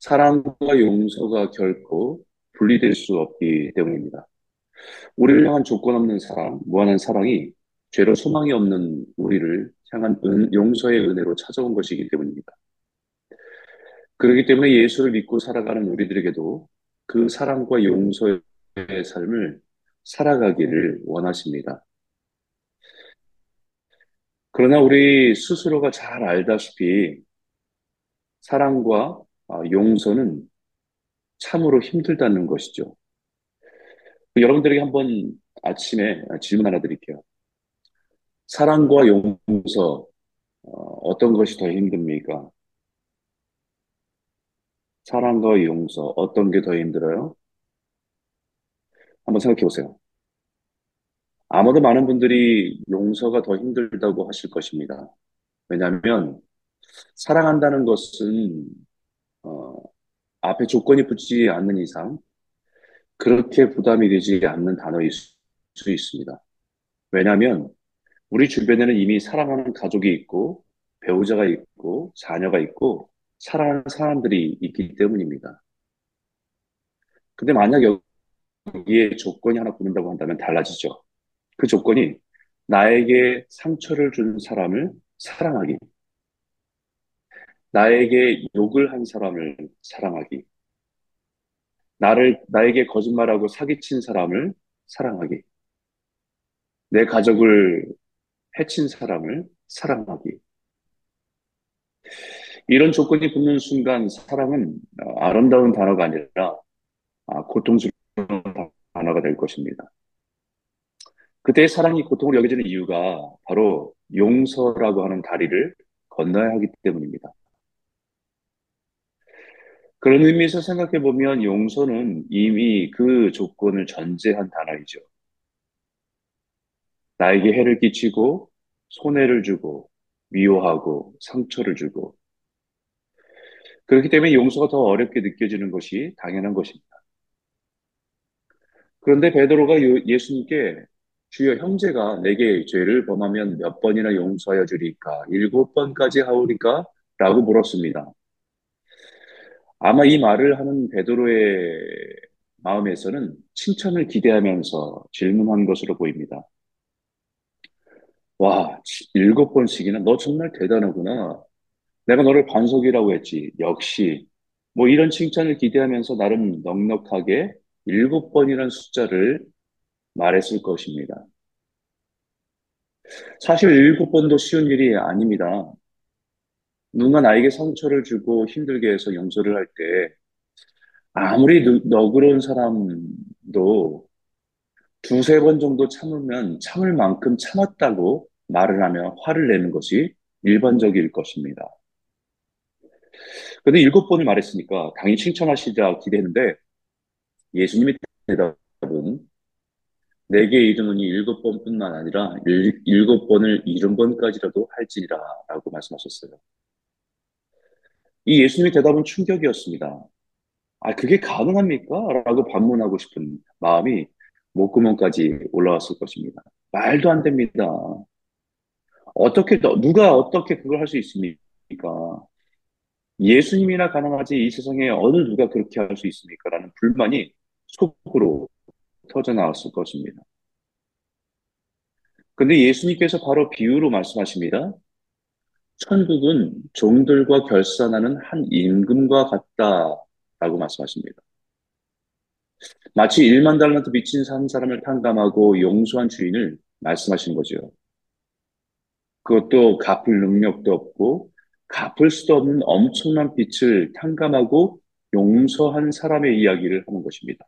사랑과 용서가 결코 분리될 수 없기 때문입니다. 우리를 향한 조건 없는 사랑, 무한한 사랑이 죄로 소망이 없는 우리를 향한 은, 용서의 은혜로 찾아온 것이기 때문입니다. 그렇기 때문에 예수를 믿고 살아가는 우리들에게도 그 사랑과 용서의 삶을 살아가기를 원하십니다. 그러나 우리 스스로가 잘 알다시피 사랑과 아, 용서는 참으로 힘들다는 것이죠. 여러분들에게 한번 아침에 질문 하나 드릴게요. 사랑과 용서 어, 떤 것이 더 힘듭니까? 사랑과 용서 어떤 게 더 힘들어요? 한번 생각해 보세요. 아마도 많은 분들이 용서가 더 힘들다고 하실 것입니다. 왜냐하면 사랑한다는 것은 어, 앞에 조건이 붙지 않는 이상 그렇게 부담이 되지 않는 단어일 수 있습니다. 왜냐하면 우리 주변에는 이미 사랑하는 가족이 있고 배우자가 있고 자녀가 있고 사랑하는 사람들이 있기 때문입니다. 근데 만약 여기에 조건이 하나 붙는다고 한다면 달라지죠. 그 조건이 나에게 상처를 준 사람을 사랑하기. 나에게 욕을 한 사람을 사랑하기. 나를, 나에게 거짓말하고 사기친 사람을 사랑하기. 내 가족을 해친 사람을 사랑하기. 이런 조건이 붙는 순간 사랑은 아름다운 단어가 아니라 아, 고통스러운 단어가 될 것입니다. 그때의 사랑이 고통을 여겨지는 이유가 바로 용서라고 하는 다리를 건너야 하기 때문입니다. 그런 의미에서 생각해 보면 용서는 이미 그 조건을 전제한 단어이죠. 나에게 해를 끼치고 손해를 주고 미워하고 상처를 주고 그렇기 때문에 용서가 더 어렵게 느껴지는 것이 당연한 것입니다. 그런데 베드로가 예수님께 주여 형제가 내게 죄를 범하면 몇 번이나 용서하여 주리까? 일곱 번까지 하오리까? 라고 물었습니다. 아마 이 말을 하는 베드로의 마음에서는 칭찬을 기대하면서 질문한 것으로 보입니다. 와, 일곱 번씩이나 너 정말 대단하구나. 내가 너를 반석이라고 했지. 역시. 뭐 이런 칭찬을 기대하면서 나름 넉넉하게 일곱 번이라는 숫자를 말했을 것입니다. 사실 일곱 번도 쉬운 일이 아닙니다. 누가 나에게 상처를 주고 힘들게 해서 용서를 할 때, 아무리 너그러운 사람도 두세 번 정도 참으면 참을 만큼 참았다고 말을 하며 화를 내는 것이 일반적일 것입니다. 근데 일곱 번을 말했으니까 당연히 칭찬하시자 기대했는데 예수님의 대답은 내게 이르노니 일곱 번뿐만 아니라 일, 일곱 번을 일흔 번까지라도 할지니라 라고 말씀하셨어요. 이 예수님의 대답은 충격이었습니다. 아, 그게 가능합니까? 라고 반문하고 싶은 마음이 목구멍까지 올라왔을 것입니다. 말도 안 됩니다. 어떻게, 누가 어떻게 그걸 할 수 있습니까? 예수님이나 가능하지 이 세상에 어느 누가 그렇게 할 수 있습니까? 라는 불만이 속으로 터져 나왔을 것입니다. 근데 예수님께서 바로 비유로 말씀하십니다. 천국은 종들과 결산하는 한 임금과 같다라고 말씀하십니다. 마치 1만 달란트 빚진 한 사람을 탕감하고 용서한 주인을 말씀하신 거죠. 그것도 갚을 능력도 없고 갚을 수도 없는 엄청난 빚을 탕감하고 용서한 사람의 이야기를 하는 것입니다.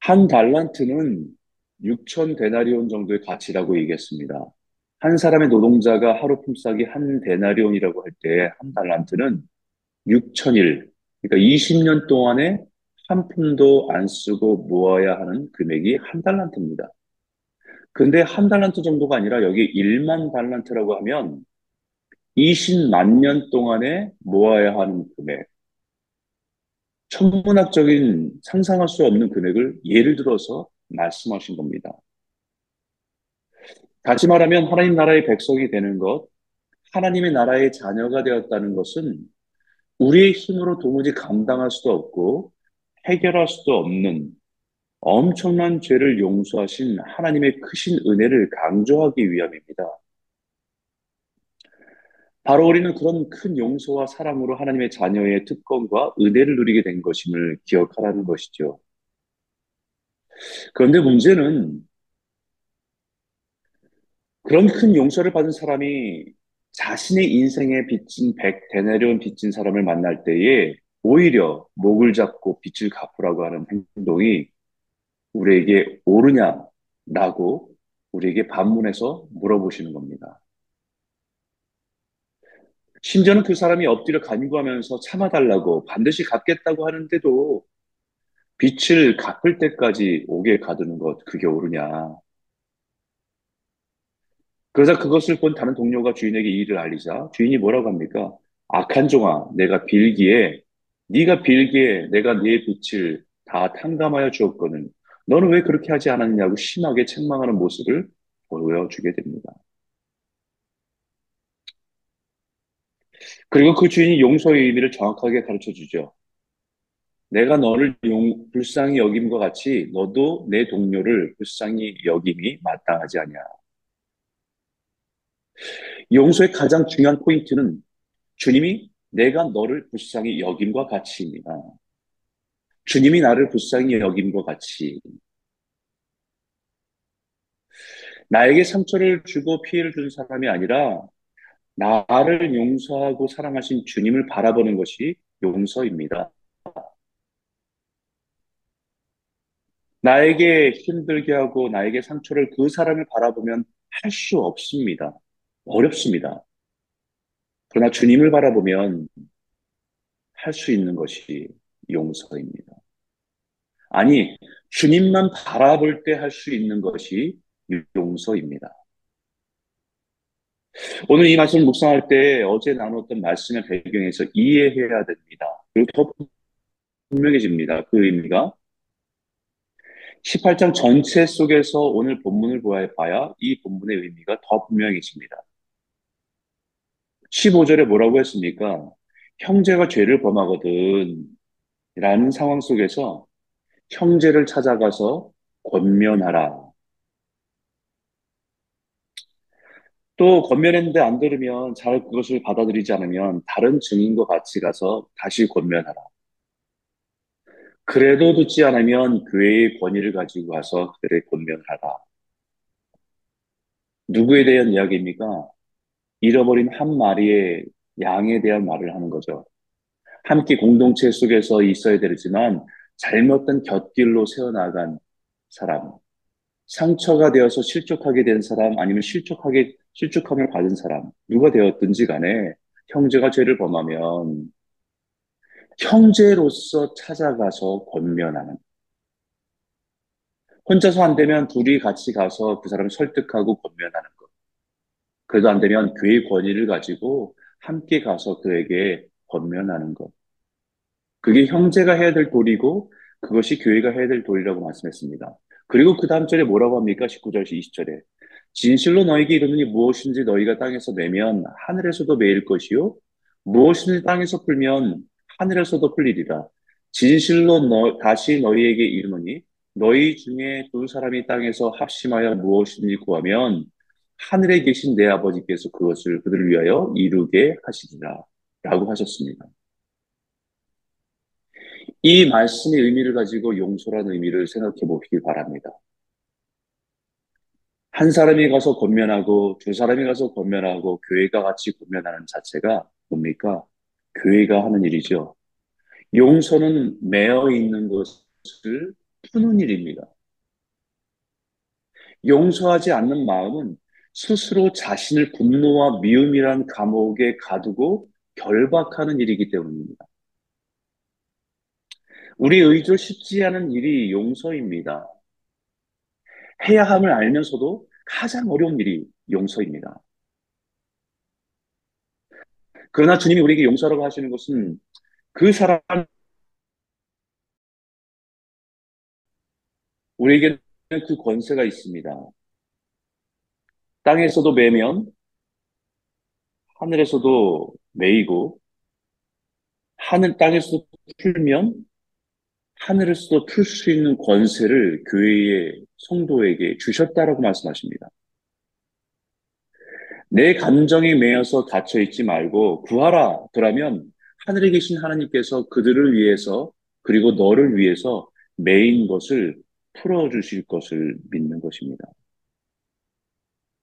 한 달란트는 6천 데나리온 정도의 가치라고 얘기했습니다. 한 사람의 노동자가 하루 품삯이 한 데나리온이라고 할 때 한 달란트는 6천일, 그러니까 20년 동안에 한 푼도 안 쓰고 모아야 하는 금액이 한 달란트입니다. 근데 한 달란트 정도가 아니라 여기 1만 달란트라고 하면 20만 년 동안에 모아야 하는 금액. 천문학적인 상상할 수 없는 금액을 예를 들어서 말씀하신 겁니다. 다시 말하면 하나님 나라의 백성이 되는 것, 하나님의 나라의 자녀가 되었다는 것은 우리의 힘으로 도무지 감당할 수도 없고 해결할 수도 없는 엄청난 죄를 용서하신 하나님의 크신 은혜를 강조하기 위함입니다. 바로 우리는 그런 큰 용서와 사랑으로 하나님의 자녀의 특권과 은혜를 누리게 된 것임을 기억하라는 것이죠. 그런데 문제는 그런 큰 용서를 받은 사람이 자신의 인생에 빚진 백 대내려온 빚진 사람을 만날 때에 오히려 목을 잡고 빚을 갚으라고 하는 행동이 우리에게 옳으냐라고 우리에게 반문해서 물어보시는 겁니다. 심지어는 그 사람이 엎드려 간구하면서 참아달라고 반드시 갚겠다고 하는데도 빚을 갚을 때까지 오게 가두는 것, 그게 옳으냐. 그러자 그것을 본 다른 동료가 주인에게 이 일을 알리자 주인이 뭐라고 합니까? 악한 종아, 내가 빌기에 네가 빌기에 내가 네 빚을 다 탕감하여 주었거든. 너는 왜 그렇게 하지 않았냐고 심하게 책망하는 모습을 보여주게 됩니다. 그리고 그 주인이 용서의 의미를 정확하게 가르쳐 주죠. 내가 너를 용, 불쌍히 여김과 같이 너도 내 동료를 불쌍히 여김이 마땅하지 아니야. 용서의 가장 중요한 포인트는 주님이 내가 너를 불쌍히 여김과 같이입니다. 주님이 나를 불쌍히 여김과 같이 나에게 상처를 주고 피해를 준 사람이 아니라 나를 용서하고 사랑하신 주님을 바라보는 것이 용서입니다. 나에게 힘들게 하고 나에게 상처를 그 사람을 바라보면 할 수 없습니다. 어렵습니다. 그러나 주님을 바라보면 할 수 있는 것이 용서입니다. 아니, 주님만 바라볼 때 할 수 있는 것이 용서입니다. 오늘 이 말씀을 묵상할 때 어제 나눴던 말씀의 배경에서 이해해야 됩니다. 그리고 더 분명해집니다. 그 의미가 18장 전체 속에서 오늘 본문을 봐야 이 본문의 의미가 더 분명해집니다. 15절에 뭐라고 했습니까? 형제가 죄를 범하거든 라는 상황 속에서 형제를 찾아가서 권면하라. 또 권면했는데 안 들으면 잘 그것을 받아들이지 않으면 다른 증인과 같이 가서 다시 권면하라. 그래도 듣지 않으면 교회의 권위를 가지고 가서 그들의 권면하라. 누구에 대한 이야기입니까? 잃어버린 한 마리의 양에 대한 말을 하는 거죠. 함께 공동체 속에서 있어야 되지만 잘못된 곁길로 세워나간 사람, 상처가 되어서 실족하게 된 사람, 아니면 실족하게, 실족함을 받은 사람, 누가 되었든지 간에 형제가 죄를 범하면 형제로서 찾아가서 권면하는. 혼자서 안 되면 둘이 같이 가서 그 사람을 설득하고 권면하는 것. 그래도 안 되면 교회 권위를 가지고 함께 가서 그에게 권면하는 것. 그게 형제가 해야 될 도리고 그것이 교회가 해야 될 도리라고 말씀했습니다. 그리고 그 다음 절에 뭐라고 합니까? 19절, 20절에. 진실로 너에게 이르느니 무엇인지 너희가 땅에서 내면 하늘에서도 매일 것이요. 무엇인지 땅에서 풀면 하늘에서도 풀리리라. 진실로 너, 다시 너희에게 이르노니 너희 중에 두 사람이 땅에서 합심하여 무엇인지 구하면 하늘에 계신 내 아버지께서 그것을 그들을 위하여 이루게 하시리라. 라고 하셨습니다. 이 말씀의 의미를 가지고 용서라는 의미를 생각해 보시기 바랍니다. 한 사람이 가서 권면하고 두 사람이 가서 권면하고 교회가 같이 권면하는 자체가 뭡니까? 교회가 하는 일이죠. 용서는 매어 있는 것을 푸는 일입니다. 용서하지 않는 마음은 스스로 자신을 분노와 미움이란 감옥에 가두고 결박하는 일이기 때문입니다. 우리 의조 쉽지 않은 일이 용서입니다. 해야 함을 알면서도 가장 어려운 일이 용서입니다. 그러나 주님이 우리에게 용서라고 하시는 것은 그 사람 우리에게는 그 권세가 있습니다. 땅에서도 매면 하늘에서도 매이고 하늘 땅에서도 풀면 하늘에서도 풀 수 있는 권세를 교회의 성도에게 주셨다라고 말씀하십니다. 내 감정에 매여서 갇혀 있지 말고 구하라. 그러면 하늘에 계신 하나님께서 그들을 위해서 그리고 너를 위해서 매인 것을 풀어주실 것을 믿는 것입니다.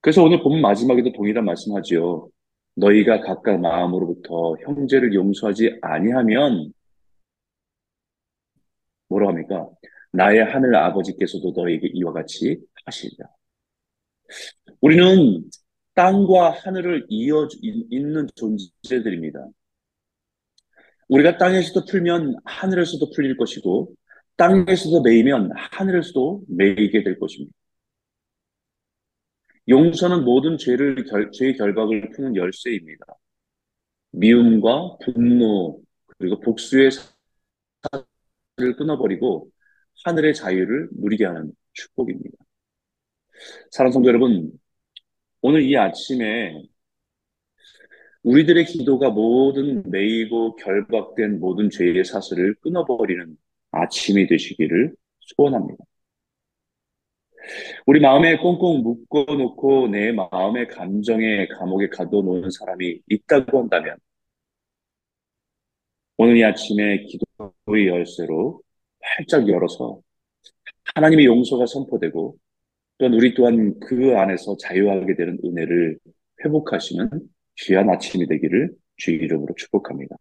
그래서 오늘 본 마지막에도 동일한 말씀하지요. 너희가 각각 마음으로부터 형제를 용서하지 아니하면 뭐라 합니까? 나의 하늘 아버지께서도 너에게 이와 같이 하시리라. 우리는 땅과 하늘을 이어 있는 존재들입니다. 우리가 땅에서도 풀면 하늘에서도 풀릴 것이고 땅에서도 매이면 하늘에서도 매이게 될 것입니다. 용서는 모든 죄를 결, 죄의 결박을 푸는 열쇠입니다. 미움과 분노 그리고 복수의 사를 끊어버리고 하늘의 자유를 누리게 하는 축복입니다. 사랑 성도 여러분, 오늘 이 아침에 우리들의 기도가 모든 매이고 결박된 모든 죄의 사슬을 끊어버리는 아침이 되시기를 소원합니다. 우리 마음에 꽁꽁 묶어놓고 내 마음의 감정에 감옥에 가둬놓은 사람이 있다고 한다면 오늘 이 아침에 기도의 열쇠로 활짝 열어서 하나님의 용서가 선포되고 또한 우리 또한 그 안에서 자유하게 되는 은혜를 회복하시는 귀한 아침이 되기를 주의 이름으로 축복합니다.